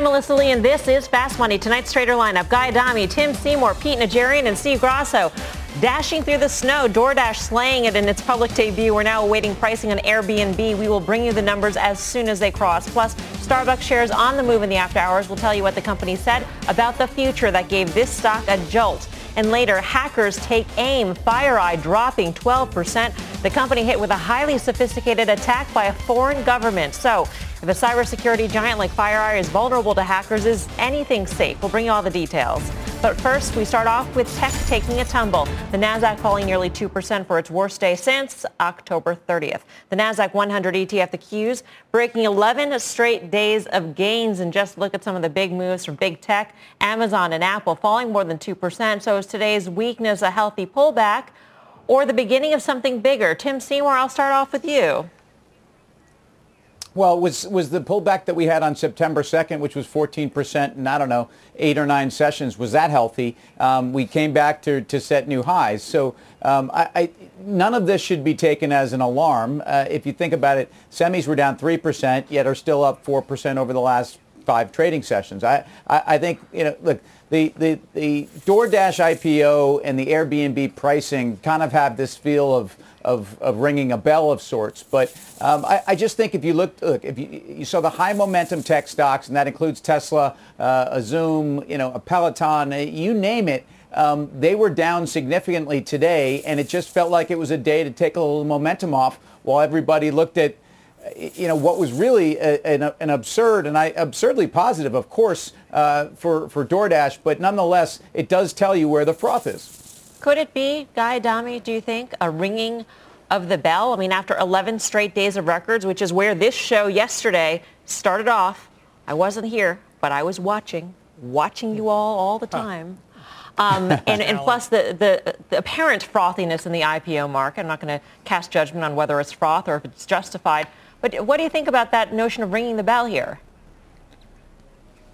I'm Melissa Lee, and this is Fast Money. Tonight's trader lineup Guy Adami, Tim Seymour, Pete Najarian, and Steve Grasso. Dashing through the snow, DoorDash slaying it in its public debut. We're now awaiting pricing on Airbnb. We will bring you the numbers as soon as they cross. Plus, Starbucks shares on the move in the after hours. We'll tell you what the company said about the future that gave this stock a jolt. And later, hackers take aim, FireEye dropping 12%. The company hit with a highly sophisticated attack by a foreign government. So if a cybersecurity giant like FireEye is vulnerable to hackers, is anything safe? We'll bring you all the details. But first, we start off with tech taking a tumble. The Nasdaq falling nearly 2% for its worst day since October 30th. The Nasdaq 100 ETF, the Qs, breaking 11 straight days of gains. And just look at some of the big moves from big tech, Amazon and Apple falling more than 2%. So is today's weakness a healthy pullback or the beginning of something bigger? Tim Seymour, I'll start off with you. Well, was was the pullback that we had on September 2nd, which was 14%, and I don't know, eight or nine sessions, was that healthy? Um, we came back to, to set new highs. So um, I, I, none of this should be taken as an alarm. Uh, if you think about it, semis were down 3%, yet are still up 4% over the last five trading sessions. I, I, I think, you know, look, the, the, the DoorDash IPO and the Airbnb pricing kind of have this feel of, of, of ringing a bell of sorts. But um, I, I, just think if you look, look, if you, you saw the high momentum tech stocks, and that includes Tesla, uh, a Zoom, you know, a Peloton, uh, you name it, um, they were down significantly today, and it just felt like it was a day to take a little momentum off while everybody looked at you know what was really a, an, an, absurd and I absurdly positive, of course, uh, for for DoorDash, but nonetheless, it does tell you where the froth is. Could it be, Guy Adami, do you think, a ringing of the bell? I mean, after 11 straight days of records, which is where this show yesterday started off. I wasn't here, but I was watching, watching you all all the time. Um, and, and, plus the, the, the, apparent frothiness in the IPO market. I'm not going to cast judgment on whether it's froth or if it's justified. But what do you think about that notion of ringing the bell here?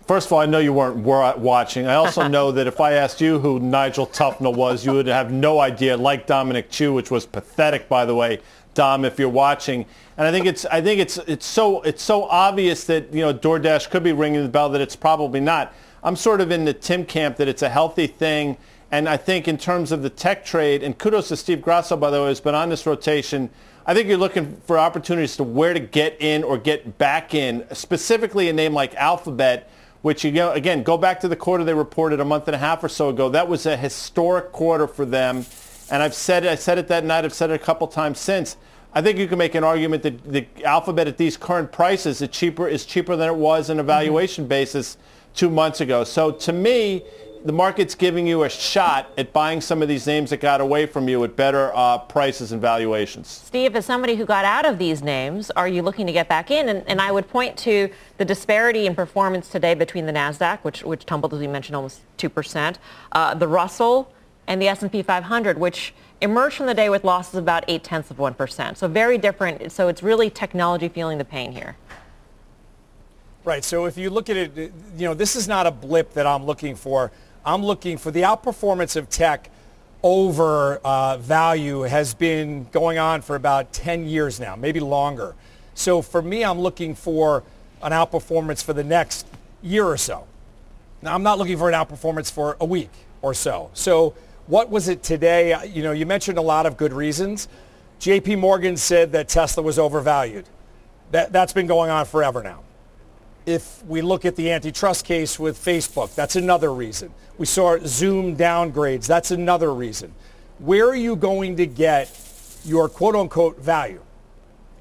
First of all, I know you weren't watching. I also know that if I asked you who Nigel Tufnel was, you would have no idea, like Dominic Chu, which was pathetic, by the way, Dom, if you're watching. And I think it's I think it's it's so it's so obvious that you know DoorDash could be ringing the bell that it's probably not. I'm sort of in the Tim camp that it's a healthy thing. And I think in terms of the tech trade, and kudos to Steve Grasso, by the way, who's been on this rotation. I think you're looking for opportunities to where to get in or get back in, specifically a name like Alphabet which you know, again, go back to the quarter they reported a month and a half or so ago. That was a historic quarter for them. And I've said it, I said it that night, I've said it a couple times since. I think you can make an argument that the Alphabet at these current prices is cheaper, is cheaper than it was on a valuation mm-hmm. basis two months ago. So to me, the market's giving you a shot at buying some of these names that got away from you at better uh, prices and valuations. Steve, as somebody who got out of these names, are you looking to get back in? And, and I would point to the disparity in performance today between the NASDAQ, which, which tumbled, as we mentioned, almost 2%, uh, the Russell, and the S&P 500, which emerged from the day with losses of about 8 tenths of 1%. So very different. So it's really technology feeling the pain here. Right. So if you look at it, you know, this is not a blip that I'm looking for. I'm looking for the outperformance of tech over uh, value has been going on for about 10 years now, maybe longer. So for me, I'm looking for an outperformance for the next year or so. Now, I'm not looking for an outperformance for a week or so. So what was it today? You know, you mentioned a lot of good reasons. JP Morgan said that Tesla was overvalued. That, that's been going on forever now if we look at the antitrust case with Facebook, that's another reason. We saw Zoom downgrades. That's another reason. Where are you going to get your quote unquote value?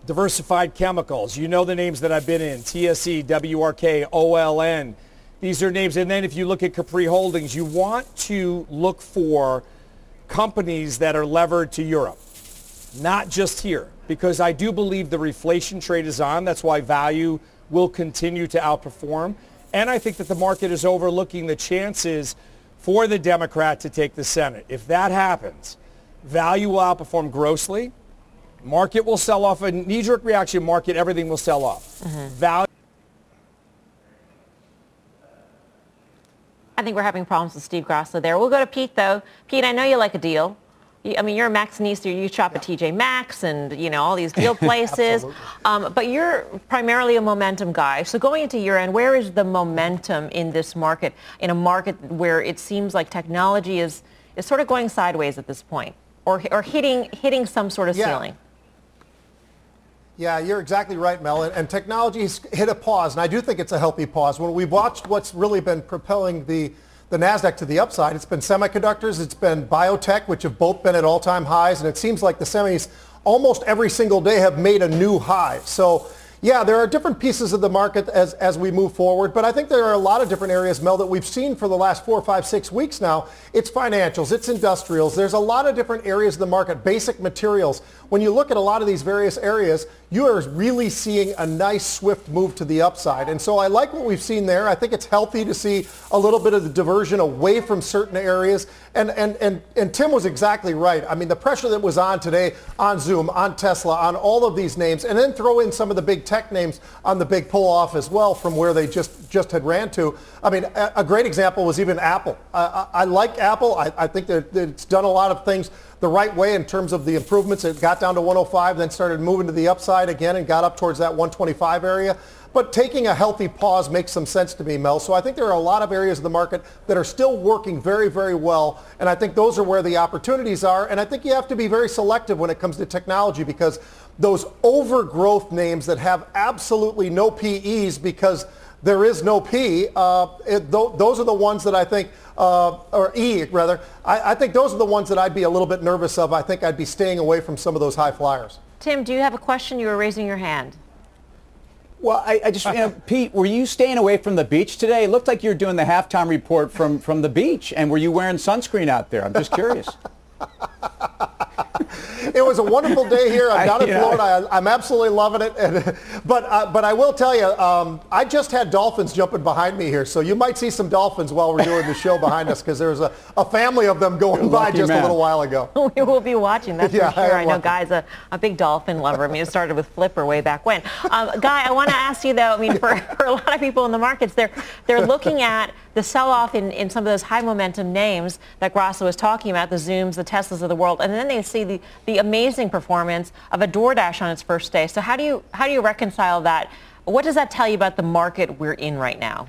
Diversified chemicals. You know the names that I've been in. TSE, WRK, OLN. These are names. And then if you look at Capri Holdings, you want to look for companies that are levered to Europe, not just here, because I do believe the reflation trade is on. That's why value will continue to outperform. And I think that the market is overlooking the chances for the Democrat to take the Senate. If that happens, value will outperform grossly. Market will sell off a knee-jerk reaction market. Everything will sell off. Mm-hmm. Value. I think we're having problems with Steve Grasso there. We'll go to Pete though. Pete, I know you like a deal. I mean, you're a Maxxinista. You shop yeah. at TJ Maxx and, you know, all these deal places. um, but you're primarily a momentum guy. So going into year end, where is the momentum in this market, in a market where it seems like technology is, is sort of going sideways at this point or, or hitting, hitting some sort of yeah. ceiling? Yeah, you're exactly right, Mel. And, and technology hit a pause, and I do think it's a healthy pause. When we've watched what's really been propelling the the NASDAQ to the upside. It's been semiconductors, it's been biotech, which have both been at all-time highs, and it seems like the semis almost every single day have made a new high. So yeah, there are different pieces of the market as, as we move forward, but I think there are a lot of different areas, Mel, that we've seen for the last four, five, six weeks now. It's financials, it's industrials. There's a lot of different areas of the market, basic materials. When you look at a lot of these various areas, you are really seeing a nice swift move to the upside. And so I like what we've seen there. I think it's healthy to see a little bit of the diversion away from certain areas. And, and, and, and Tim was exactly right. I mean, the pressure that was on today on Zoom, on Tesla, on all of these names, and then throw in some of the big tech names on the big pull off as well from where they just, just had ran to. I mean, a, great example was even Apple. I, I, I like Apple. I, I think that it's done a lot of things the right way in terms of the improvements. It got down to 105, then started moving to the upside again and got up towards that 125 area. But taking a healthy pause makes some sense to me, Mel. So I think there are a lot of areas of the market that are still working very, very well. And I think those are where the opportunities are. And I think you have to be very selective when it comes to technology because those overgrowth names that have absolutely no PEs because there is no P, uh, it, th- those are the ones that I think – uh, or E rather, I, I think those are the ones that I'd be a little bit nervous of. I think I'd be staying away from some of those high flyers. Tim, do you have a question? You were raising your hand. Well, I, I just, you know, Pete, were you staying away from the beach today? It looked like you were doing the halftime report from, from the beach. And were you wearing sunscreen out there? I'm just curious. it was a wonderful day here. I'm down in Florida. I, am absolutely loving it. And, but uh, but I will tell you, um, I just had dolphins jumping behind me here, so you might see some dolphins while we're doing the show behind us because there's a, a family of them going by just man. a little while ago. we will be watching. That's yeah, for sure. I, I know Guy's a, a big dolphin lover. I mean, it started with Flipper way back when. Um, Guy, I want to ask you though. I mean, for, for a lot of people in the markets, they're they're looking at the sell-off in, in some of those high momentum names that Grasso was talking about, the Zooms, the Teslas of the world, and then they see the, the amazing performance of a DoorDash on its first day. So how do you how do you reconcile that? What does that tell you about the market we're in right now?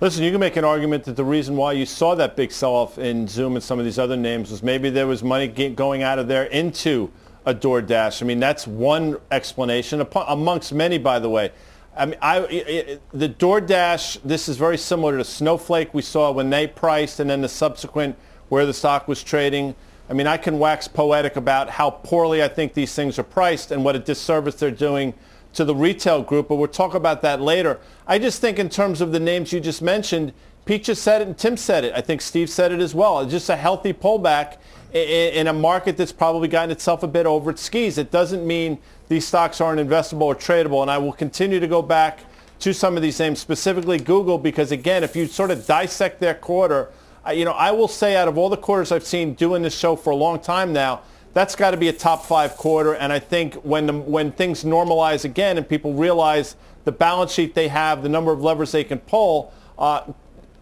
Listen, you can make an argument that the reason why you saw that big sell-off in Zoom and some of these other names was maybe there was money going out of there into a DoorDash. I mean, that's one explanation amongst many, by the way. I mean, I, the DoorDash, this is very similar to Snowflake we saw when they priced and then the subsequent where the stock was trading. I mean, I can wax poetic about how poorly I think these things are priced and what a disservice they're doing to the retail group, but we'll talk about that later. I just think in terms of the names you just mentioned, Pete just said it and Tim said it. I think Steve said it as well. It's just a healthy pullback in a market that's probably gotten itself a bit over its skis. It doesn't mean these stocks aren't investable or tradable, and I will continue to go back to some of these names, specifically Google, because again, if you sort of dissect their quarter, you know, I will say out of all the quarters I've seen doing this show for a long time now, that's got to be a top five quarter. And I think when the, when things normalize again and people realize the balance sheet they have, the number of levers they can pull, uh,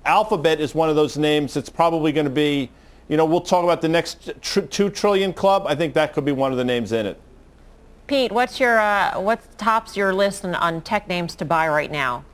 Alphabet is one of those names that's probably going to be, you know, we'll talk about the next tr- two trillion club. I think that could be one of the names in it. Pete, what's your uh, what tops your list on, on tech names to buy right now?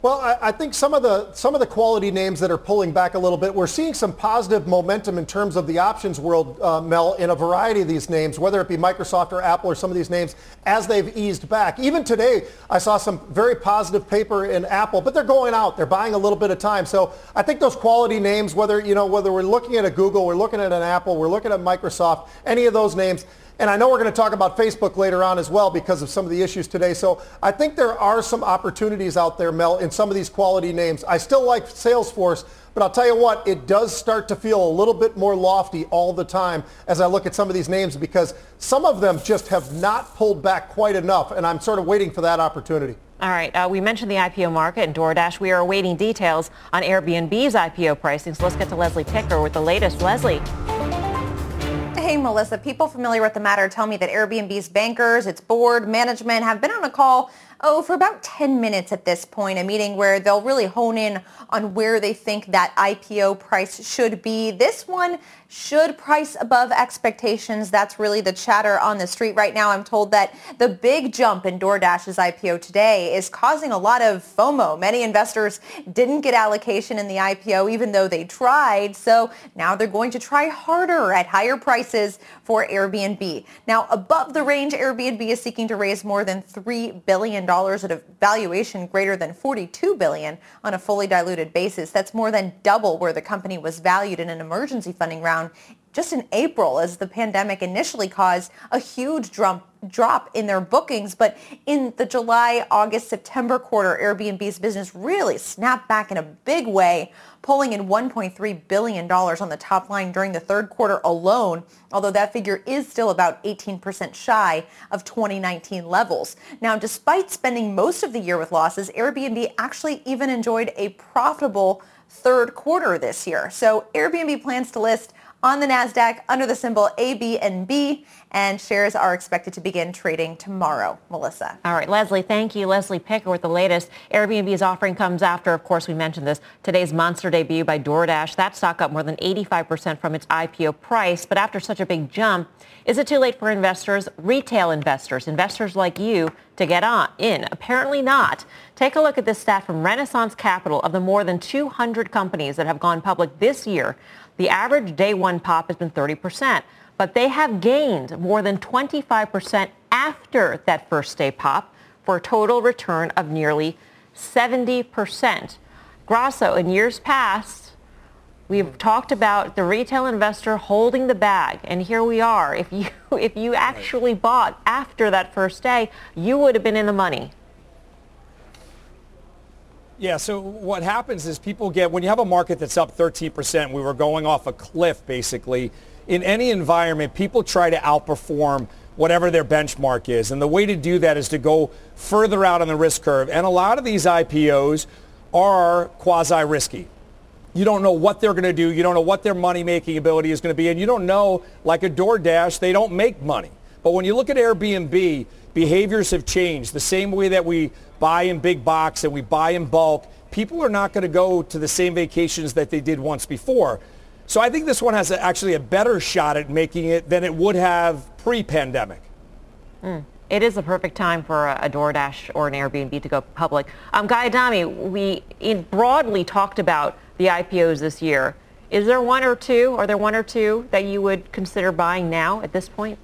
Well, I, I, think some of the some of the quality names that are pulling back a little bit, we're seeing some positive momentum in terms of the options world, uh, Mel, in a variety of these names, whether it be Microsoft or Apple or some of these names, as they've eased back. Even today, I saw some very positive paper in Apple, but they're going out. They're buying a little bit of time. So I think those quality names, whether you know whether we're looking at a Google, we're looking at an Apple, we're looking at Microsoft, any of those names And I know we're going to talk about Facebook later on as well because of some of the issues today. So I think there are some opportunities out there, Mel, in some of these quality names. I still like Salesforce, but I'll tell you what, it does start to feel a little bit more lofty all the time as I look at some of these names because some of them just have not pulled back quite enough. And I'm sort of waiting for that opportunity. All right. Uh, we mentioned the IPO market and DoorDash. We are awaiting details on Airbnb's IPO pricing. So let's get to Leslie Picker with the latest. Leslie. Hey, Melissa. People familiar with the matter tell me that Airbnb's bankers, its board, management have been on a call oh, for about 10 minutes at this point, a meeting where they'll really hone in on where they think that IPO price should be. This one should price above expectations. That's really the chatter on the street right now. I'm told that the big jump in DoorDash's IPO today is causing a lot of FOMO. Many investors didn't get allocation in the IPO even though they tried. So now they're going to try harder at higher prices for Airbnb. Now above the range, Airbnb is seeking to raise more than $3 billion at a valuation greater than 42 billion on a fully diluted basis. That's more than double where the company was valued in an emergency funding round down just in April as the pandemic initially caused a huge drop, drop in their bookings. But in the July, August, September quarter, Airbnb's business really snapped back in a big way, pulling in $1.3 billion on the top line during the third quarter alone, although that figure is still about 18% shy of 2019 levels. Now, despite spending most of the year with losses, Airbnb actually even enjoyed a profitable third quarter this year. So Airbnb plans to list on the NASDAQ under the symbol ABNB, and shares are expected to begin trading tomorrow. Melissa. All right, Leslie, thank you. Leslie Picker with the latest. Airbnb's offering comes after, of course, we mentioned this, today's monster debut by DoorDash. That stock up more than 85% from its IPO price, but after such a big jump, is it too late for investors, retail investors, investors like you, to get on in? Apparently not. Take a look at this stat from Renaissance Capital of the more than 200 companies that have gone public this year. The average day one pop has been 30%, but they have gained more than 25% after that first day pop for a total return of nearly 70%. Grasso, in years past, we've talked about the retail investor holding the bag, and here we are. If you, if you actually bought after that first day, you would have been in the money. Yeah, so what happens is people get, when you have a market that's up 13%, we were going off a cliff basically, in any environment, people try to outperform whatever their benchmark is. And the way to do that is to go further out on the risk curve. And a lot of these IPOs are quasi-risky. You don't know what they're going to do. You don't know what their money-making ability is going to be. And you don't know, like a DoorDash, they don't make money. But when you look at Airbnb, behaviors have changed. The same way that we buy in big box and we buy in bulk, people are not going to go to the same vacations that they did once before. So I think this one has actually a better shot at making it than it would have pre-pandemic. Mm. It is a perfect time for a, a DoorDash or an Airbnb to go public. Um, Guy Adami, we broadly talked about the IPOs this year. Is there one or two, are there one or two that you would consider buying now at this point?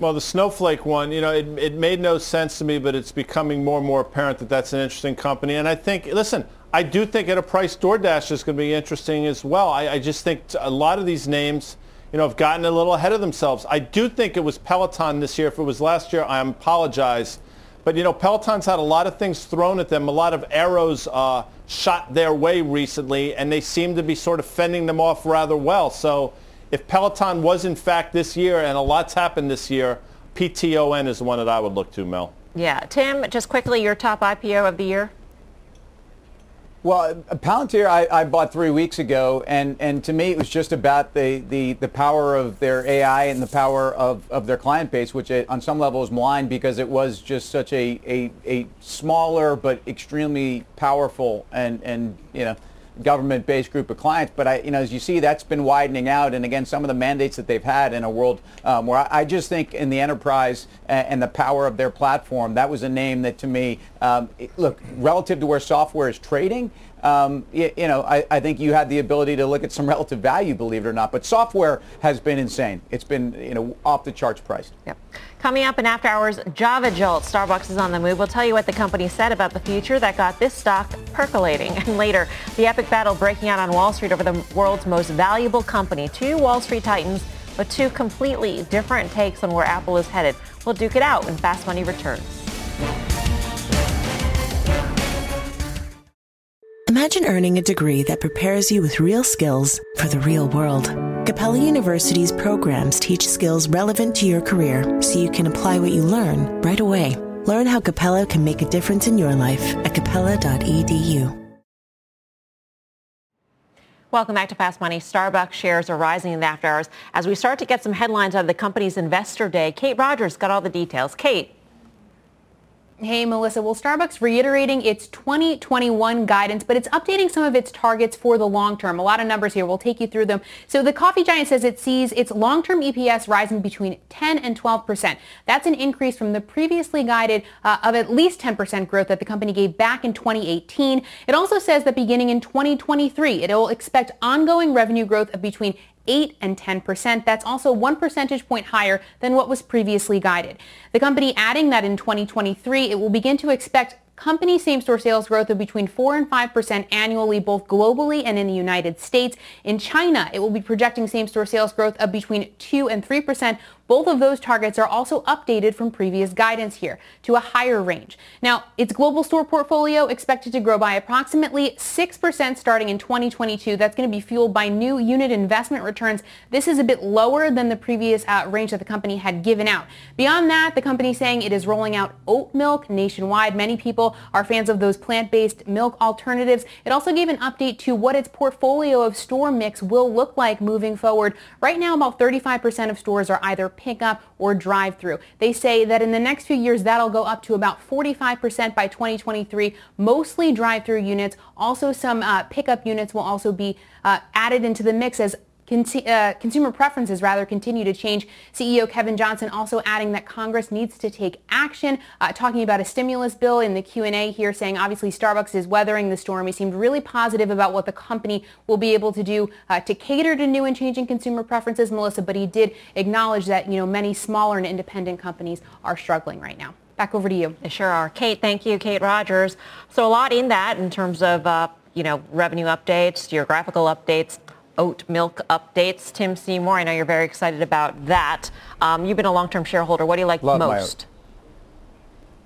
Well, the snowflake one, you know, it, it made no sense to me, but it's becoming more and more apparent that that's an interesting company. And I think, listen, I do think at a price DoorDash is going to be interesting as well. I, I just think a lot of these names, you know, have gotten a little ahead of themselves. I do think it was Peloton this year. If it was last year, I apologize. But, you know, Peloton's had a lot of things thrown at them, a lot of arrows uh, shot their way recently, and they seem to be sort of fending them off rather well. So, if Peloton was in fact this year, and a lot's happened this year, PTON is the one that I would look to, Mel. Yeah. Tim, just quickly, your top IPO of the year? Well, Palantir I, I, bought three weeks ago, and, and to me it was just about the, the, the power of their AI and the power of, of their client base, which it, on some level is maligned because it was just such a, a, a smaller but extremely powerful and, and you know government-based group of clients. But I, you know, as you see, that's been widening out. And again, some of the mandates that they've had in a world um, where I, I, just think in the enterprise and, the power of their platform, that was a name that to me, um, it, look, relative to where software is trading, um, you, you, know, I, I, think you had the ability to look at some relative value, believe it or not. But software has been insane. It's been, you know, off the charts priced. Yep. Coming up in after hours, Java Jolt. Starbucks is on the move. We'll tell you what the company said about the future that got this stock percolating. And later, the epic battle breaking out on Wall Street over the world's most valuable company. Two Wall Street titans but two completely different takes on where Apple is headed. We'll duke it out when Fast Money returns. Imagine earning a degree that prepares you with real skills for the real world. Capella University's programs teach skills relevant to your career so you can apply what you learn right away. Learn how Capella can make a difference in your life at capella.edu. Welcome back to Fast Money. Starbucks shares are rising in the after hours as we start to get some headlines out of the company's investor day. Kate Rogers got all the details. Kate. Hey, Melissa. Well, Starbucks reiterating its 2021 guidance, but it's updating some of its targets for the long term. A lot of numbers here. We'll take you through them. So the coffee giant says it sees its long-term EPS rising between 10 and 12 percent. That's an increase from the previously guided uh, of at least 10 percent growth that the company gave back in 2018. It also says that beginning in 2023, it will expect ongoing revenue growth of between 8 and 10%. That's also one percentage point higher than what was previously guided. The company adding that in 2023, it will begin to expect company same-store sales growth of between 4 and 5% annually, both globally and in the United States. In China, it will be projecting same-store sales growth of between 2 and 3%, both of those targets are also updated from previous guidance here to a higher range. Now, its global store portfolio expected to grow by approximately 6% starting in 2022. That's going to be fueled by new unit investment returns. This is a bit lower than the previous uh, range that the company had given out. Beyond that, the company saying it is rolling out oat milk nationwide. Many people are fans of those plant-based milk alternatives. It also gave an update to what its portfolio of store mix will look like moving forward. Right now, about 35% of stores are either pickup or drive-through. They say that in the next few years, that'll go up to about 45% by 2023, mostly drive-through units. Also, some uh, pickup units will also be uh, added into the mix as uh, consumer preferences rather continue to change. CEO Kevin Johnson also adding that Congress needs to take action, uh, talking about a stimulus bill in the Q&A here, saying obviously Starbucks is weathering the storm. He seemed really positive about what the company will be able to do uh, to cater to new and changing consumer preferences, Melissa, but he did acknowledge that, you know, many smaller and independent companies are struggling right now. Back over to you. They sure are. Kate, thank you, Kate Rogers. So a lot in that in terms of, uh, you know, revenue updates, geographical updates, oat milk updates. Tim Seymour, I know you're very excited about that. Um, you've been a long-term shareholder. What do you like Love most?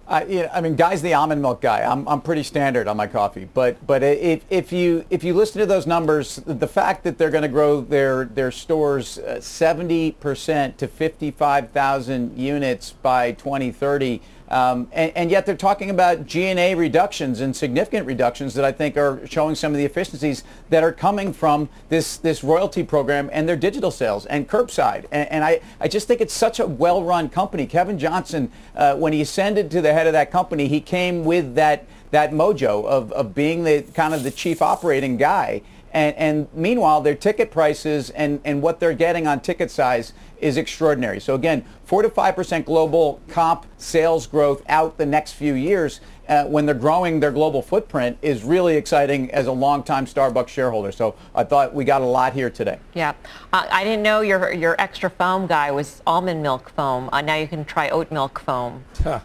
I, you know, I mean, Guy's the almond milk guy. I'm, I'm pretty standard on my coffee, but but if, if you if you listen to those numbers, the fact that they're going to grow their their stores uh, 70% to 55,000 units by 2030 um, and, and, yet they're talking about G&A reductions and significant reductions that I think are showing some of the efficiencies that are coming from this, this royalty program and their digital sales and curbside. And, and I, I just think it's such a well-run company. Kevin Johnson, uh, when he ascended to the head of that company, he came with that, that mojo of, of being the kind of the chief operating guy. And, and, meanwhile, their ticket prices and, and what they're getting on ticket size is extraordinary. So again, 4 to 5% global comp sales growth out the next few years uh, when they're growing their global footprint is really exciting as a longtime Starbucks shareholder. So I thought we got a lot here today. Yeah. Uh, I didn't know your, your extra foam guy was almond milk foam. Uh, now you can try oat milk foam. Huh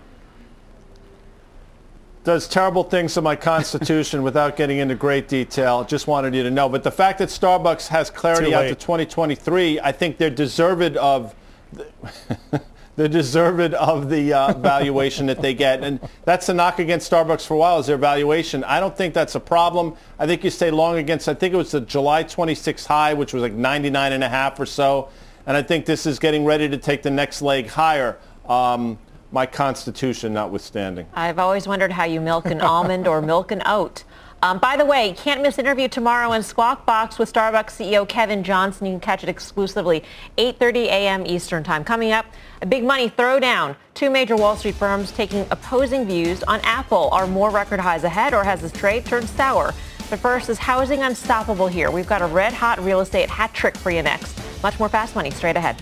does terrible things to my constitution without getting into great detail. Just wanted you to know. But the fact that Starbucks has clarity out to 2023, I think they're deserved of. they're deserved of the uh, valuation that they get. And that's a knock against Starbucks for a while is their valuation. I don't think that's a problem. I think you stay long against, I think it was the July 26 high, which was like 99 and a half or so. And I think this is getting ready to take the next leg higher. Um, my constitution notwithstanding. I've always wondered how you milk an almond or milk an oat. Um, by the way, can't miss interview tomorrow in Squawk Box with Starbucks CEO Kevin Johnson. You can catch it exclusively 8:30 a.m. Eastern Time. Coming up, a big money throwdown. Two major Wall Street firms taking opposing views on Apple. Are more record highs ahead, or has this trade turned sour? But first, is housing unstoppable here? We've got a red-hot real estate hat trick for you next. Much more fast money straight ahead.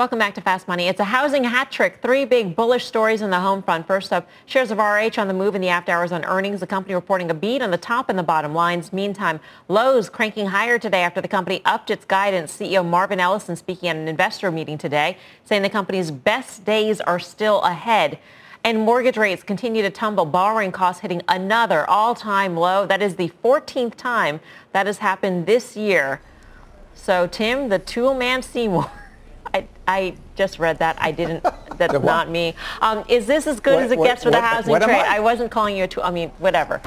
Welcome back to Fast Money. It's a housing hat trick. Three big bullish stories in the home front. First up, shares of RH on the move in the after hours on earnings. The company reporting a beat on the top and the bottom lines. Meantime, Lowe's cranking higher today after the company upped its guidance. CEO Marvin Ellison speaking at an investor meeting today, saying the company's best days are still ahead. And mortgage rates continue to tumble, borrowing costs hitting another all-time low. That is the 14th time that has happened this year. So, Tim, the tool-man Seymour I, I just read that. I didn't. That's not me. Um, is this as good What- as it what- gets for the housing trade? I? I? wasn't calling you a tool. I mean, whatever.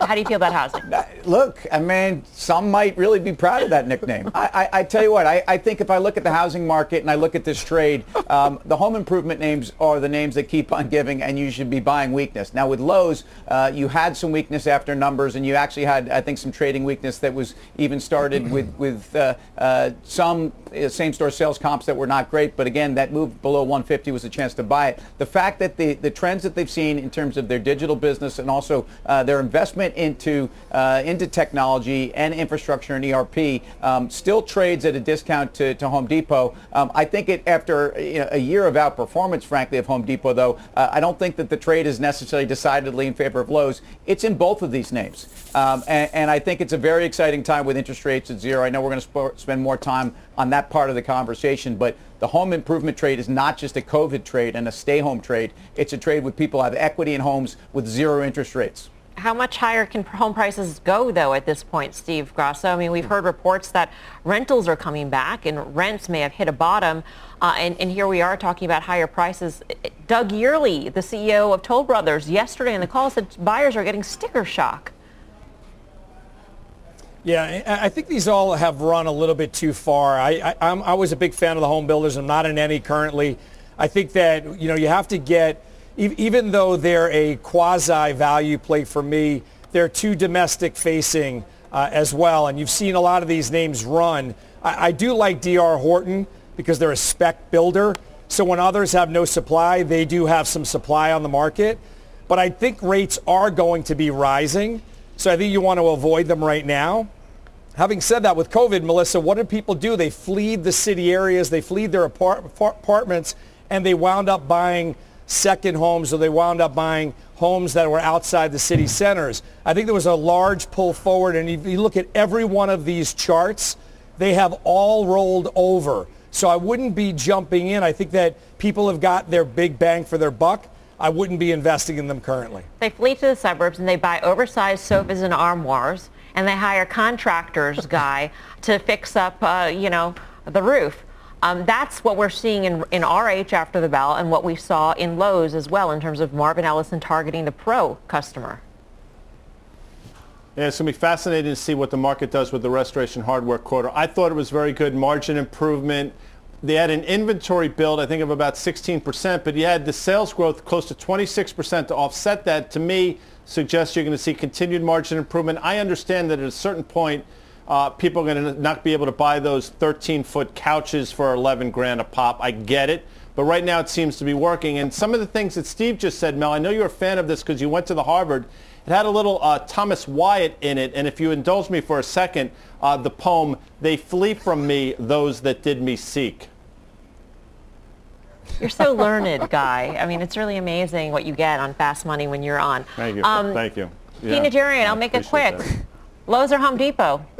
How do you feel about housing? Look, I mean, some might really be proud of that nickname. I, I, I tell you what, I, I think if I look at the housing market and I look at this trade, um, the home improvement names are the names that keep on giving, and you should be buying weakness. Now with Lowe's, uh, you had some weakness after numbers, and you actually had, I think, some trading weakness that was even started with with uh, uh, some uh, same-store sales comps that were not great. But again, that move below 150 was a chance to buy it. The fact that the the trends that they've seen in terms of their digital business and also uh, their investment into uh, into technology and infrastructure and ERP um, still trades at a discount to, to Home Depot. Um, I think it after you know, a year of outperformance, frankly, of Home Depot, though, uh, I don't think that the trade is necessarily decidedly in favor of Lowe's. It's in both of these names, um, and, and I think it's a very exciting time with interest rates at zero. I know we're going to sp- spend more time on that part of the conversation, but the home improvement trade is not just a COVID trade and a stay-home trade. It's a trade with people have equity in homes with zero interest rates. How much higher can home prices go, though, at this point, Steve Grasso? I mean, we've heard reports that rentals are coming back and rents may have hit a bottom. Uh, and, and here we are talking about higher prices. Doug Yearley, the CEO of Toll Brothers, yesterday in the call said buyers are getting sticker shock. Yeah, I think these all have run a little bit too far. I, I, I'm, I was a big fan of the home builders. I'm not in any currently. I think that, you know, you have to get, even though they're a quasi value play for me, they're too domestic facing uh, as well. And you've seen a lot of these names run. I, I do like DR Horton because they're a spec builder. So when others have no supply, they do have some supply on the market. But I think rates are going to be rising. So I think you want to avoid them right now. Having said that, with COVID, Melissa, what did people do? They fled the city areas, they fled their apart- apartments, and they wound up buying second homes or they wound up buying homes that were outside the city centers. I think there was a large pull forward, and if you look at every one of these charts, they have all rolled over. So I wouldn't be jumping in. I think that people have got their big bang for their buck. I wouldn't be investing in them currently. They flee to the suburbs and they buy oversized sofas and armoires and they hire contractors guy to fix up, uh, you know, the roof. Um, that's what we're seeing in, in RH after the bell and what we saw in Lowe's as well in terms of Marvin Ellison targeting the pro customer. Yeah, it's going to be fascinating to see what the market does with the restoration hardware quarter. I thought it was very good margin improvement. They had an inventory build, I think, of about 16%, but you had the sales growth close to 26% to offset that. To me, suggests you're going to see continued margin improvement. I understand that at a certain point, uh, people are going to not be able to buy those 13-foot couches for 11 grand a pop. I get it. But right now it seems to be working. And some of the things that Steve just said, Mel, I know you're a fan of this because you went to the Harvard. It had a little uh, Thomas Wyatt in it. And if you indulge me for a second, uh, the poem, They Flee From Me, Those That Did Me Seek. You're so learned, Guy. I mean, it's really amazing what you get on Fast Money when you're on. Thank you. Um, Thank you. Pete Yeah, Najarian, I I'll make it quick. that. Lowe's or Home Depot?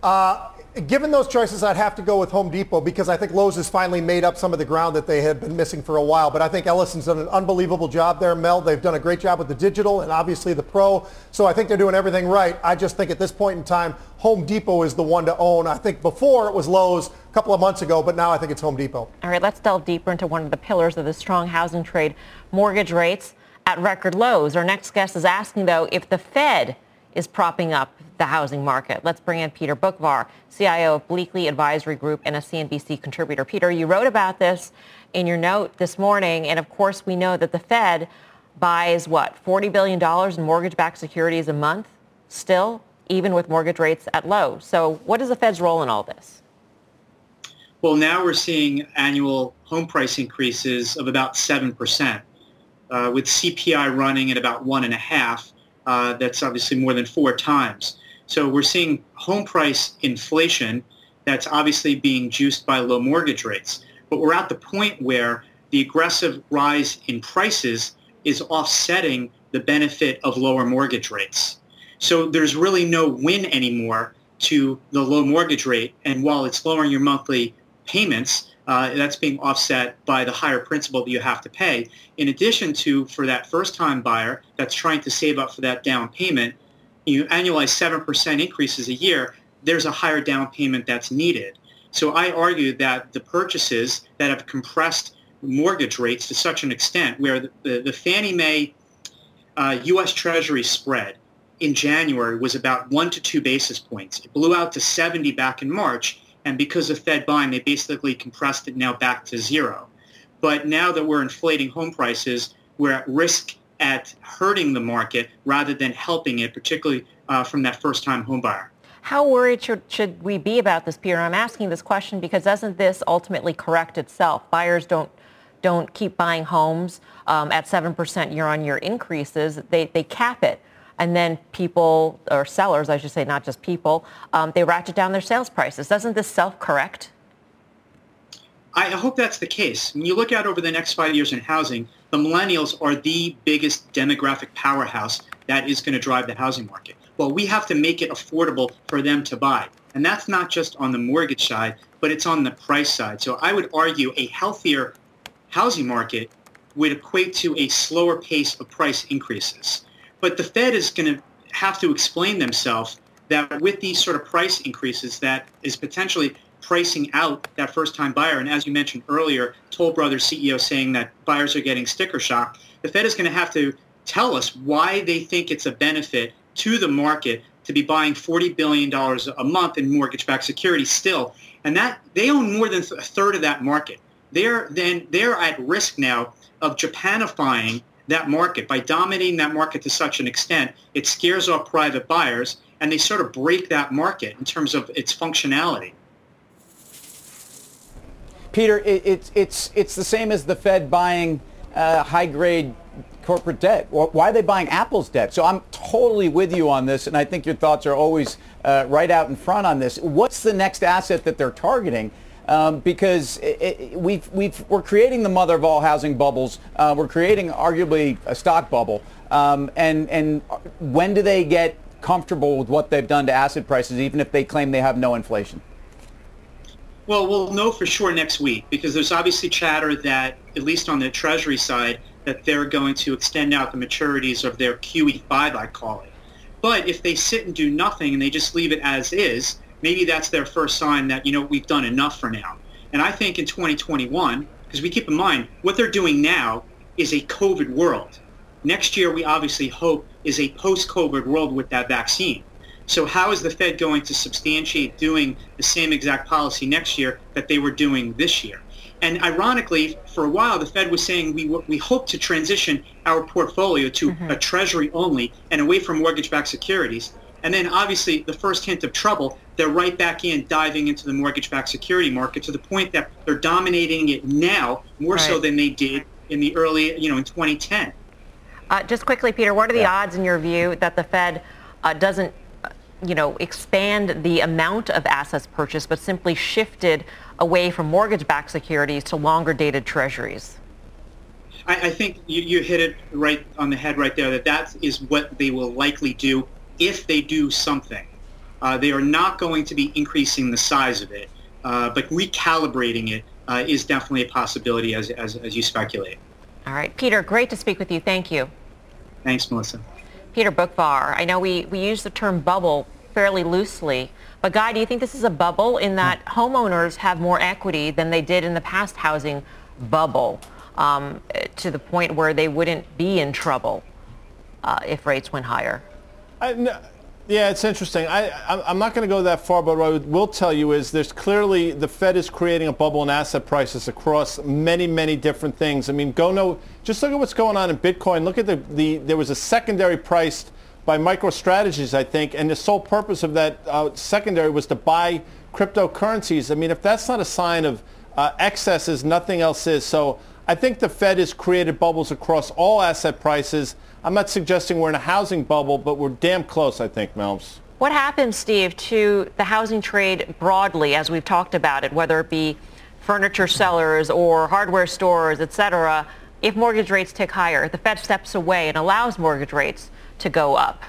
Uh, given those choices, I'd have to go with Home Depot because I think Lowe's has finally made up some of the ground that they had been missing for a while. But I think Ellison's done an unbelievable job there, Mel. They've done a great job with the digital and obviously the pro. So I think they're doing everything right. I just think at this point in time, Home Depot is the one to own. I think before it was Lowe's a couple of months ago, but now I think it's Home Depot. All right, let's delve deeper into one of the pillars of the strong housing trade, mortgage rates at record lows. Our next guest is asking, though, if the Fed is propping up the housing market. Let's bring in Peter Boockvar, CIO of Bleakley Advisory Group and a CNBC contributor. Peter, you wrote about this in your note this morning, and of course we know that the Fed buys what, $40 billion in mortgage-backed securities a month still, even with mortgage rates at low. So what is the Fed's role in all this? Well, now we're seeing annual home price increases of about 7%, uh, with CPI running at about one and a half. Uh, that's obviously more than four times. So we're seeing home price inflation that's obviously being juiced by low mortgage rates. But we're at the point where the aggressive rise in prices is offsetting the benefit of lower mortgage rates. So there's really no win anymore to the low mortgage rate. And while it's lowering your monthly payments, uh, that's being offset by the higher principal that you have to pay. In addition to, for that first-time buyer that's trying to save up for that down payment, you annualize 7% increases a year, there's a higher down payment that's needed. So I argue that the purchases that have compressed mortgage rates to such an extent where the, the, the Fannie Mae uh, U.S. Treasury spread in January was about one to two basis points. It blew out to 70 back in March, and because of Fed buying, they basically compressed it now back to zero. But now that we're inflating home prices, we're at risk at hurting the market rather than helping it, particularly uh, from that first-time home buyer. How worried should, should we be about this, Peter? I'm asking this question because doesn't this ultimately correct itself? Buyers don't don't keep buying homes um, at 7% year-on-year increases. They, they cap it. And then people, or sellers, I should say, not just people, um, they ratchet down their sales prices. Doesn't this self-correct? I hope that's the case. When you look out over the next five years in housing, the millennials are the biggest demographic powerhouse that is going to drive the housing market. Well, we have to make it affordable for them to buy. And that's not just on the mortgage side, but it's on the price side. So I would argue a healthier housing market would equate to a slower pace of price increases. But the Fed is going to have to explain themselves that with these sort of price increases that is potentially pricing out that first-time buyer. And as you mentioned earlier, Toll Brothers CEO saying that buyers are getting sticker shock. The Fed is going to have to tell us why they think it's a benefit to the market to be buying $40 billion a month in mortgage-backed securities still. And that they own more than a third of that market. They're then they're at risk now of Japanifying that market by dominating that market to such an extent. It scares off private buyers and they sort of break that market in terms of its functionality. Peter, it, it's it's it's the same as the Fed buying uh, high grade corporate debt. Why are they buying Apple's debt? So I'm totally with you on this, and I think your thoughts are always uh, right out in front on this. What's the next asset that they're targeting? Um, because it, it, we've, we've, we're creating the mother of all housing bubbles. Uh, we're creating arguably a stock bubble. Um, and, and when do they get comfortable with what they've done to asset prices, even if they claim they have no inflation? Well, we'll know for sure next week because there's obviously chatter that, at least on the Treasury side, that they're going to extend out the maturities of their QE5, I call it. But if they sit and do nothing and they just leave it as is, maybe that's their first sign that, you know, we've done enough for now. And I think in 2021, because we keep in mind, what they're doing now is a COVID world. Next year, we obviously hope is a post-COVID world with that vaccine. So how is the Fed going to substantiate doing the same exact policy next year that they were doing this year? And ironically, for a while, the Fed was saying we, we hope to transition our portfolio to mm-hmm. a treasury only and away from mortgage-backed securities. And then obviously the first hint of trouble, they're right back in diving into the mortgage-backed security market to the point that they're dominating it now more right. so than they did in the early, you know, in 2010. Uh, just quickly, Peter, what are the yeah. odds in your view that the Fed uh, doesn't, uh, you know, expand the amount of assets purchased, but simply shifted away from mortgage-backed securities to longer-dated treasuries? I, I think you, you hit it right on the head right there, that that is what they will likely do if they do something. Uh, they are not going to be increasing the size of it, uh, but recalibrating it uh, is definitely a possibility as, as, as you speculate. All right. Peter, great to speak with you. Thank you. Thanks, Melissa. Peter Boockvar. I know we, we use the term bubble fairly loosely. But Guy, do you think this is a bubble in that homeowners have more equity than they did in the past housing bubble um, to the point where they wouldn't be in trouble uh, if rates went higher? I, no, Yeah, it's interesting. I, I'm not going to go that far, but what I will tell you is there's clearly the Fed is creating a bubble in asset prices across many, many different things. I mean, go no, just look at what's going on in Bitcoin. Look at the, the there was a secondary priced by MicroStrategies, I think, and the sole purpose of that uh, secondary was to buy cryptocurrencies. I mean, if that's not a sign of uh, excesses, nothing else is. So I think the Fed has created bubbles across all asset prices. I'm not suggesting we're in a housing bubble, but we're damn close, I think, Melms. What happens, Steve, to the housing trade broadly, as we've talked about it, whether it be furniture sellers or hardware stores, et cetera, if mortgage rates tick higher, if the Fed steps away and allows mortgage rates to go up?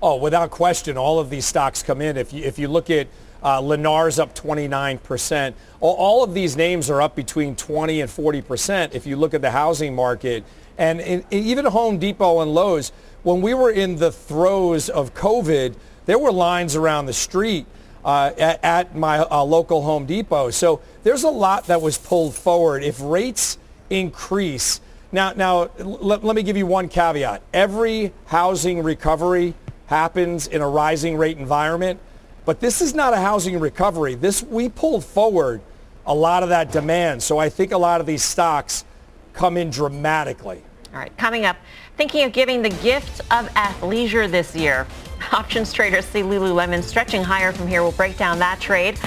Oh, without question, all of these stocks come in. If you, if you look at uh, Lennar's up 29%. All, all, of these names are up between 20 and 40% if you look at the housing market. And in, even Home Depot and Lowe's, when we were in the throes of COVID, there were lines around the street uh, at, at, my uh, local Home Depot. So there's a lot that was pulled forward. If rates increase, now, now let me give you one caveat. Every housing recovery happens in a rising rate environment. But this is not a housing recovery. This we pulled forward a lot of that demand. So I think a lot of these stocks come in dramatically. All right, coming up, thinking of giving the gift of athleisure this year. Options traders see Lululemon stretching higher from here. We'll break down that trade.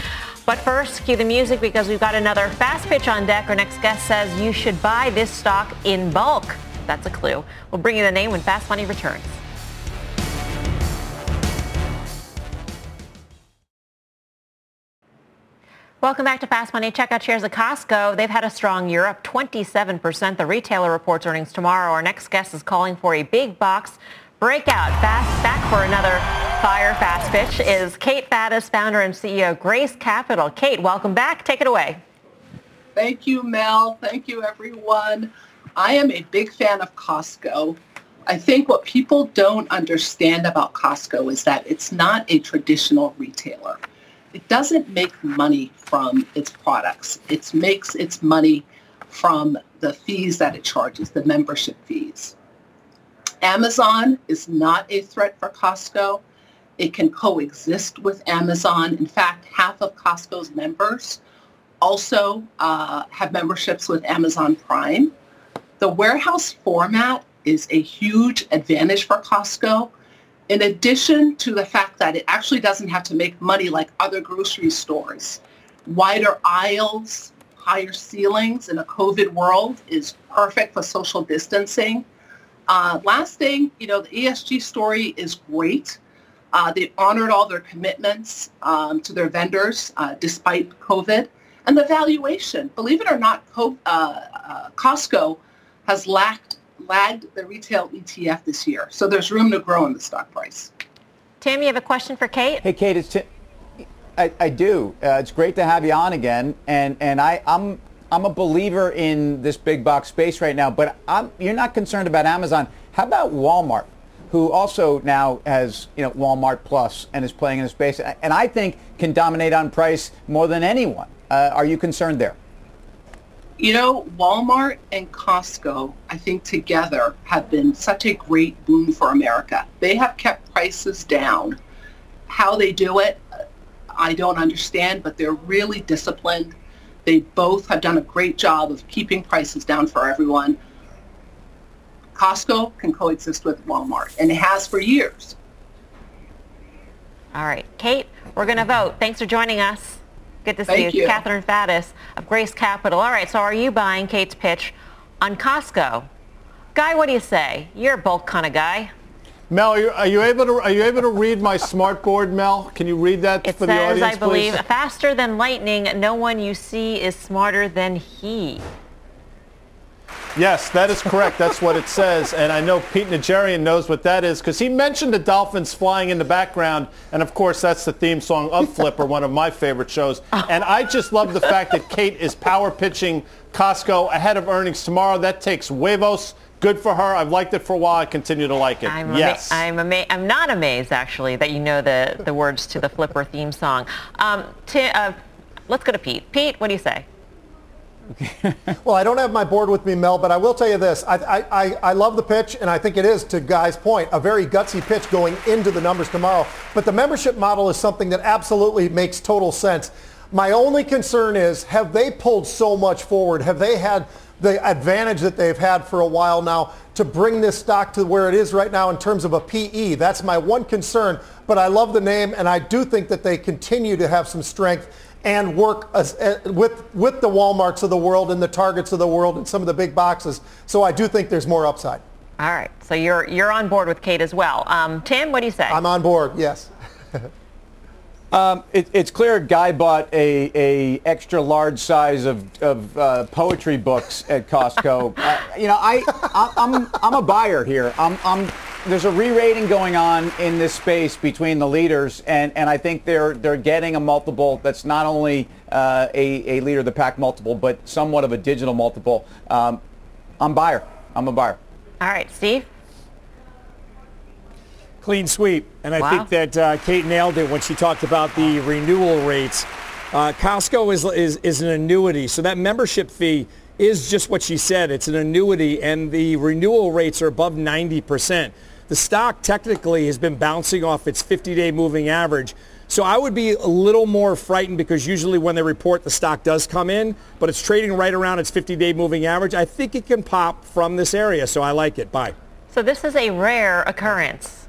But first, cue the music because we've got another fast pitch on deck. Our next guest says you should buy this stock in bulk. That's a clue. We'll bring you the name when Fast Money returns. Welcome back to Fast Money. Check out shares of Costco. They've had a strong year, up 27%. The retailer reports earnings tomorrow. Our next guest is calling for a big box breakout. Fast back for another fire fast pitch is Kate Faddis, founder and CEO of Grace Capital. Kate, welcome back. Take it away. Thank you, Mel. Thank you, everyone. I am a big fan of Costco. I think what people don't understand about Costco is that it's not a traditional retailer it doesn't make money from its products. It makes its money from the fees that it charges, the membership fees. Amazon is not a threat for Costco. It can coexist with Amazon. In fact, half of Costco's members also uh, have memberships with Amazon Prime. The warehouse format is a huge advantage for Costco in addition to the fact that it actually doesn't have to make money like other grocery stores. Wider aisles, higher ceilings in a COVID world is perfect for social distancing. Uh, last thing, you know, the ESG story is great. Uh, they honored all their commitments um, to their vendors uh, despite COVID. And the valuation, believe it or not, Co- uh, uh, Costco has lacked lagged the retail ETF this year. So there's room to grow in the stock price. Tim, you have a question for Kate? Hey, Kate, it's Tim. I, I do. Uh, it's great to have you on again, and and I, I'm I'm a believer in this big box space right now. But I'm, you're not concerned about Amazon. How about Walmart, who also now has you know Walmart Plus and is playing in the space, and I think can dominate on price more than anyone. Uh, are you concerned there? You know, Walmart and Costco, I think together have been such a great boon for America. They have kept prices down. How they do it, uh, I don't understand, but they're really disciplined. They both have done a great job of keeping prices down for everyone. Costco can coexist with Walmart, and it has for years. All right. Kate, we're going to vote. Thanks for joining us. Good to see Thank you. you. Catherine Faddis of Grace Capital. All right, so are you buying Kate's pitch on Costco? Guy, what do you say? You're a bulk kind of guy. Mel, are you, are you, able to are you able to read my smart board, Mel? Can you read that it for the says, audience, I believe, please? faster than lightning, no one you see is smarter than he. Yes, that is correct. That's what it says. And I know Pete Najarian knows what that is because he mentioned the dolphins flying in the background. And of course, that's the theme song of Flipper, one of my favorite shows. And I just love the fact that Kate is power pitching Costco ahead of earnings tomorrow. That takes huevos. Good for her. I've liked it for a while. I continue to like it. I'm yes. Ama- I'm, ama- I'm not amazed, actually, that you know the, the words to the Flipper theme song. Um, t- uh, let's go to Pete. Pete, what do you say? well, I don't have my board with me, Mel, but I will tell you this. I, I, I love the pitch, and I think it is, to Guy's point, a very gutsy pitch going into the numbers tomorrow. But the membership model is something that absolutely makes total sense. My only concern is, have they pulled so much forward? Have they had the advantage that they've had for a while now to bring this stock to where it is right now in terms of a PE? That's my one concern. But I love the name, and I do think that they continue to have some strength and work as, uh, with, with the Walmarts of the world and the Targets of the world and some of the big boxes. So I do think there's more upside. All right. So you're, you're on board with Kate as well. Um, Tim, what do you say? I'm on board, yes. Um, it, it's clear Guy bought a, a extra large size of, of uh, poetry books at Costco. uh, you know, I, I I'm I'm a buyer here. I'm, I'm there's a re-rating going on in this space between the leaders, and, and I think they're they're getting a multiple that's not only uh, a, a leader of the pack multiple, but somewhat of a digital multiple. Um, I'm buyer. I'm a buyer. All right, Steve clean sweep. And I wow. think that uh, Kate nailed it when she talked about the renewal rates. Uh, Costco is, is, is an annuity, so that membership fee is just what she said. It's an annuity, and the renewal rates are above 90%. The stock technically has been bouncing off its 50-day moving average. So I would be a little more frightened because usually when they report, the stock does come in, but it's trading right around its 50-day moving average. I think it can pop from this area, so I like it. Bye. So this is a rare occurrence.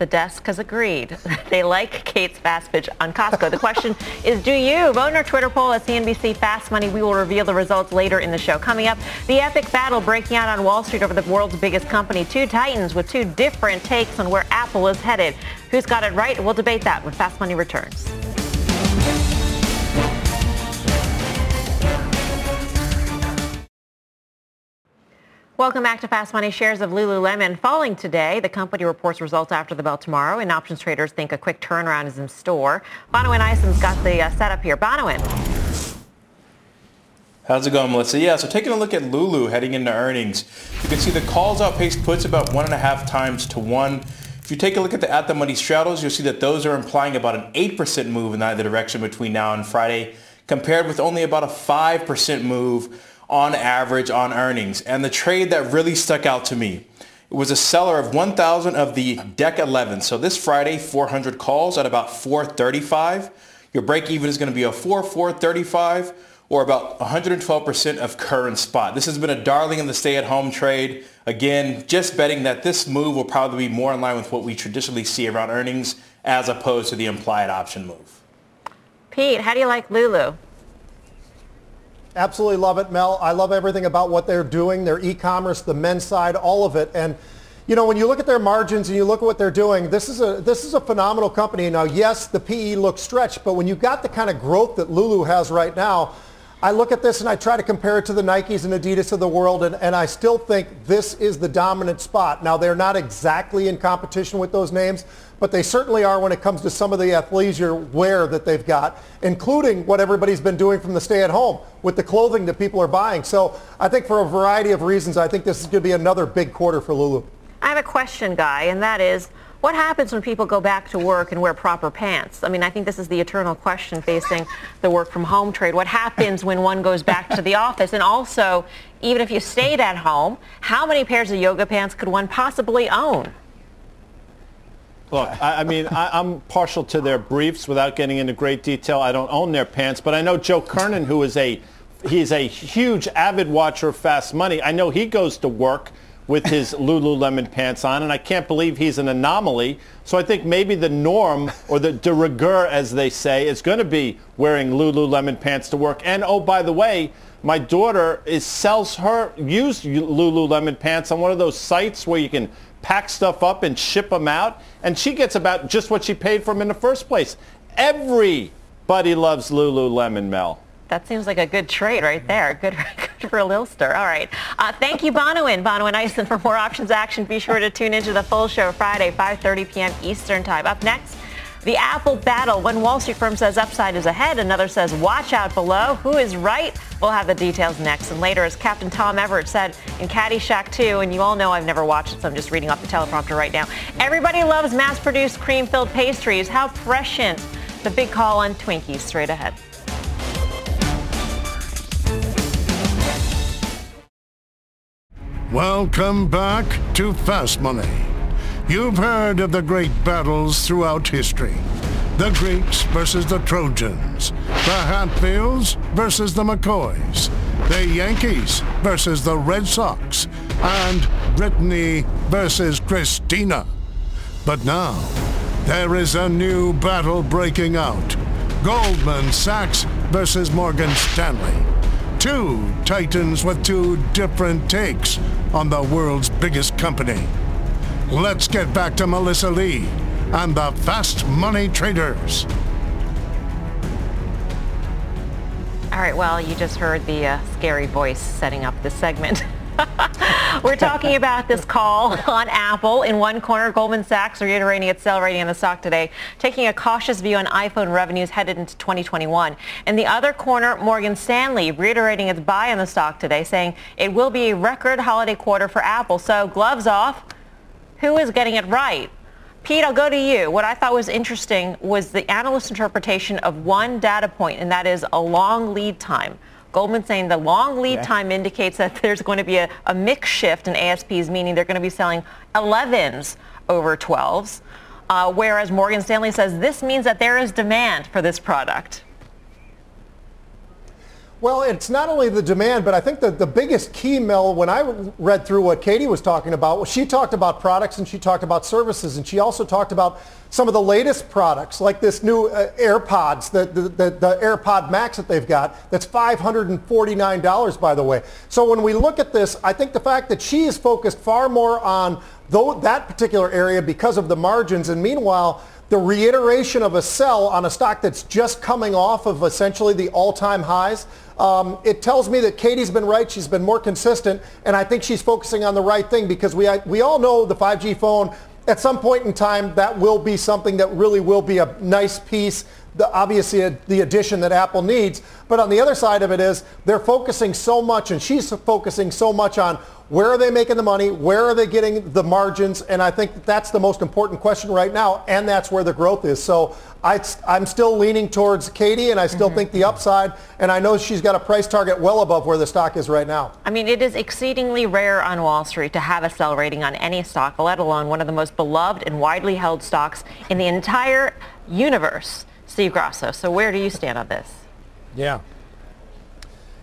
The desk has agreed. they like Kate's fast pitch on Costco. The question is, do you? Vote in our Twitter poll at CNBC Fast Money. We will reveal the results later in the show. Coming up, the epic battle breaking out on Wall Street over the world's biggest company. Two titans with two different takes on where Apple is headed. Who's got it right? We'll debate that when Fast Money returns. Welcome back to Fast Money. Shares of Lululemon falling today. The company reports results after the bell tomorrow, and options traders think a quick turnaround is in store. Bonawyn Eison's got the uh, setup here. Bonawyn. How's it going, Melissa? Yeah, so taking a look at Lulu heading into earnings, you can see the calls outpaced puts about one and a half times to one. If you take a look at the at the money straddles, you'll see that those are implying about an 8% move in either direction between now and Friday, compared with only about a 5% move on average on earnings. And the trade that really stuck out to me it was a seller of 1,000 of the Dec 11. So this Friday, 400 calls at about 435. Your break even is going to be a 4 435 or about 112% of current spot. This has been a darling in the stay-at-home trade. Again, just betting that this move will probably be more in line with what we traditionally see around earnings as opposed to the implied option move. Pete, how do you like Lulu? Absolutely love it, Mel. I love everything about what they're doing, their e-commerce, the men's side, all of it. And you know, when you look at their margins and you look at what they're doing, this is a this is a phenomenal company. Now, yes, the PE looks stretched, but when you've got the kind of growth that Lulu has right now, I look at this and I try to compare it to the Nikes and Adidas of the world, and, and I still think this is the dominant spot. Now, they're not exactly in competition with those names, but they certainly are when it comes to some of the athleisure wear that they've got, including what everybody's been doing from the stay-at-home with the clothing that people are buying. So I think for a variety of reasons, I think this is going to be another big quarter for Lulu. I have a question, Guy, and that is, what happens when people go back to work and wear proper pants? I mean, I think this is the eternal question facing the work from home trade. What happens when one goes back to the office? And also, even if you stayed at home, how many pairs of yoga pants could one possibly own? Look, I, I mean, I, am partial to their briefs without getting into great detail. I don't own their pants, but I know Joe Kernan, who is a he's a huge avid watcher of Fast Money. I know he goes to work with his Lululemon pants on, and I can't believe he's an anomaly. So I think maybe the norm, or the de rigueur, as they say, is going to be wearing Lululemon pants to work. And oh, by the way, my daughter is sells her used Lululemon pants on one of those sites where you can pack stuff up and ship them out, and she gets about just what she paid for them in the first place. Everybody loves Lululemon, Mel. That seems like a good trade right there. Good, good for Lilster. All right. Uh, thank you, Bonawyn. Bonawyn Eison. For more options action, be sure to tune into the full show Friday, 5.30 p.m. Eastern Time. Up next, the Apple battle. One Wall Street firm says upside is ahead. Another says watch out below. Who is right? We'll have the details next. And later, as Captain Tom Everett said in Caddyshack 2, and you all know I've never watched it, so I'm just reading off the teleprompter right now. Everybody loves mass-produced cream-filled pastries. How prescient. The big call on Twinkies straight ahead. Welcome back to Fast Money. You've heard of the great battles throughout history. The Greeks versus the Trojans. The Hatfields versus the McCoys. The Yankees versus the Red Sox. And Brittany versus Christina. But now, there is a new battle breaking out. Goldman Sachs versus Morgan Stanley. Two titans with two different takes on the world's biggest company. Let's get back to Melissa Lee and the Fast Money Traders. All right, well, you just heard the uh, scary voice setting up this segment. We're talking about this call on Apple. In one corner, Goldman Sachs reiterating its sell rating on the stock today, taking a cautious view on iPhone revenues headed into 2021. In the other corner, Morgan Stanley reiterating its buy on the stock today, saying it will be a record holiday quarter for Apple. So gloves off. Who is getting it right? Pete, I'll go to you. What I thought was interesting was the analyst interpretation of one data point, and that is a long lead time. Goldman saying the long lead time indicates that there's going to be a, a mix shift in ASPs, meaning they're going to be selling 11s over 12s, uh, whereas Morgan Stanley says this means that there is demand for this product. Well, it's not only the demand, but I think that the biggest key, Mel, when I read through what Katie was talking about, she talked about products and she talked about services, and she also talked about some of the latest products, like this new uh, AirPods, the, the, the, the AirPod Max that they've got, that's $549, by the way. So when we look at this, I think the fact that she is focused far more on though that particular area because of the margins, and meanwhile, the reiteration of a sell on a stock that's just coming off of essentially the all-time highs, um, it tells me that Katie's been right. She's been more consistent, and I think she's focusing on the right thing because we we all know the 5G phone. At some point in time, that will be something that really will be a nice piece. The, obviously, the addition that Apple needs. But on the other side of it is they're focusing so much, and she's focusing so much on where are they making the money? Where are they getting the margins? And I think that's the most important question right now, and that's where the growth is. So I, am still leaning towards Katie, and I still mm-hmm. think the upside, and I know she's got a price target well above where the stock is right now. I mean, it is exceedingly rare on Wall Street to have a sell rating on any stock, let alone one of the most beloved and widely held stocks in the entire universe, Steve Grasso. So where do you stand on this? Yeah.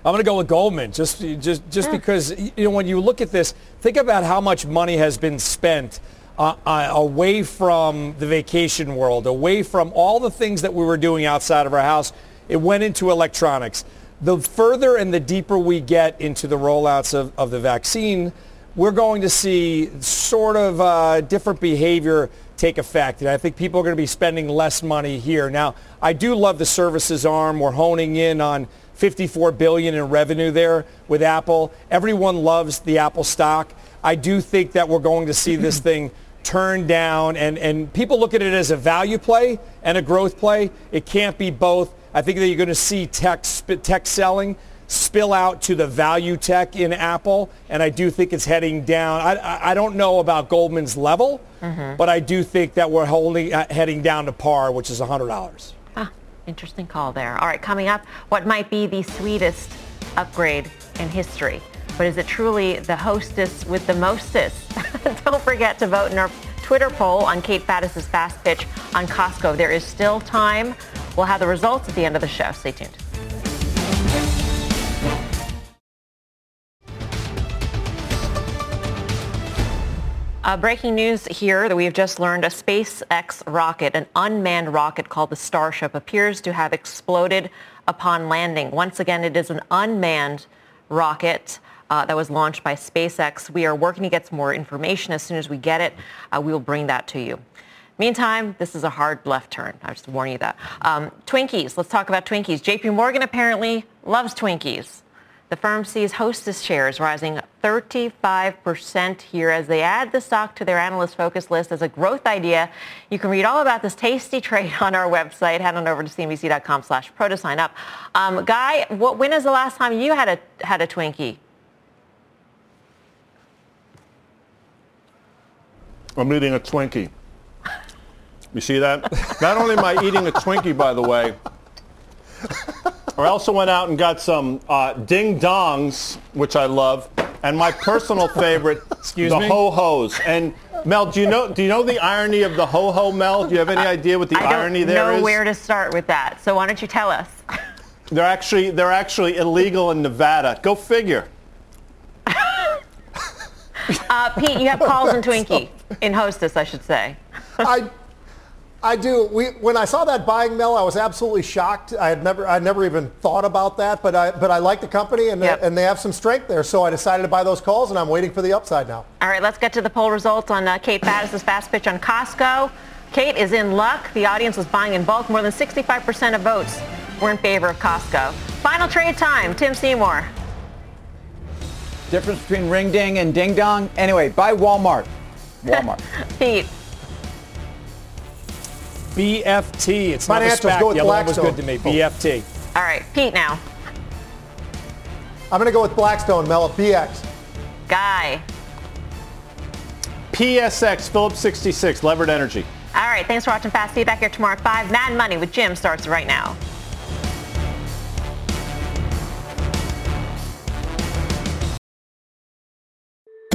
I'm going to go with Goldman just just just because you know when you look at this, think about how much money has been spent uh, uh, away from the vacation world, away from all the things that we were doing outside of our house. It went into electronics. The further and the deeper we get into the rollouts of, of the vaccine, we're going to see sort of uh, different behavior take effect. And I think people are going to be spending less money here. Now, I do love the services arm. We're honing in on 54 billion in revenue there with Apple. Everyone loves the Apple stock. I do think that we're going to see this thing turn down and, and people look at it as a value play and a growth play. It can't be both. I think that you're going to see tech, tech selling spill out to the value tech in Apple, and I do think it's heading down. I, I don't know about Goldman's level, mm-hmm. but I do think that we're holding, uh, heading down to par, which is $100. Ah, Interesting call there. All right, coming up, what might be the sweetest upgrade in history? But is it truly the hostess with the mostest? Don't forget to vote in our Twitter poll on Kate Faddis' fast pitch on Costco. There is still time. We'll have the results at the end of the show. Stay tuned. Uh, breaking news here that we have just learned a SpaceX rocket, an unmanned rocket called the Starship, appears to have exploded upon landing. Once again, it is an unmanned rocket. Uh, that was launched by SpaceX. We are working to get some more information. As soon as we get it, uh, we will bring that to you. Meantime, this is a hard left turn. I just warn you that. Um, Twinkies. Let's talk about Twinkies. JP Morgan apparently loves Twinkies. The firm sees Hostess shares rising 35% here as they add the stock to their analyst focus list as a growth idea. You can read all about this tasty trade on our website. Head on over to cnbc.com slash pro to sign up. Um, Guy, what, when is the last time you had a, had a Twinkie? I'm eating a Twinkie. You see that? Not only am I eating a Twinkie, by the way, I also went out and got some uh, ding dongs, which I love. and my personal favorite, Excuse the me? ho hos. And Mel, do you know do you know the irony of the ho ho? Mel, do you have any idea what the irony there is? I don't there know is? where to start with that. So why don't you tell us? They're actually they're actually illegal in Nevada. Go figure. Uh, Pete, you have calls in Twinkie, in Hostess, I should say. I, I do. We, when I saw that buying mill, I was absolutely shocked. I had never, I never even thought about that, but I, but I like the company and, Yep. and they have some strength there. So I decided to buy those calls, and I'm waiting for the upside now. All right, let's get to the poll results on uh, Kate Faddis' fast pitch on Costco. Kate is in luck. The audience was buying in bulk. More than 65% of votes were in favor of Costco. Final trade time. Tim Seymour. Difference between ring ding and ding dong. Anyway, buy Walmart. Walmart. Pete. BFT. It's not a Financials, SPAC. go with The other one was Blackstone. good to me. Oh. BFT. All right, Pete now. I'm going to go with Blackstone, Mel, BX. Guy. PSX Phillips 66 Levered Energy. All right, thanks for watching Fast Feedback here tomorrow at 5. Mad Money with Jim starts right now.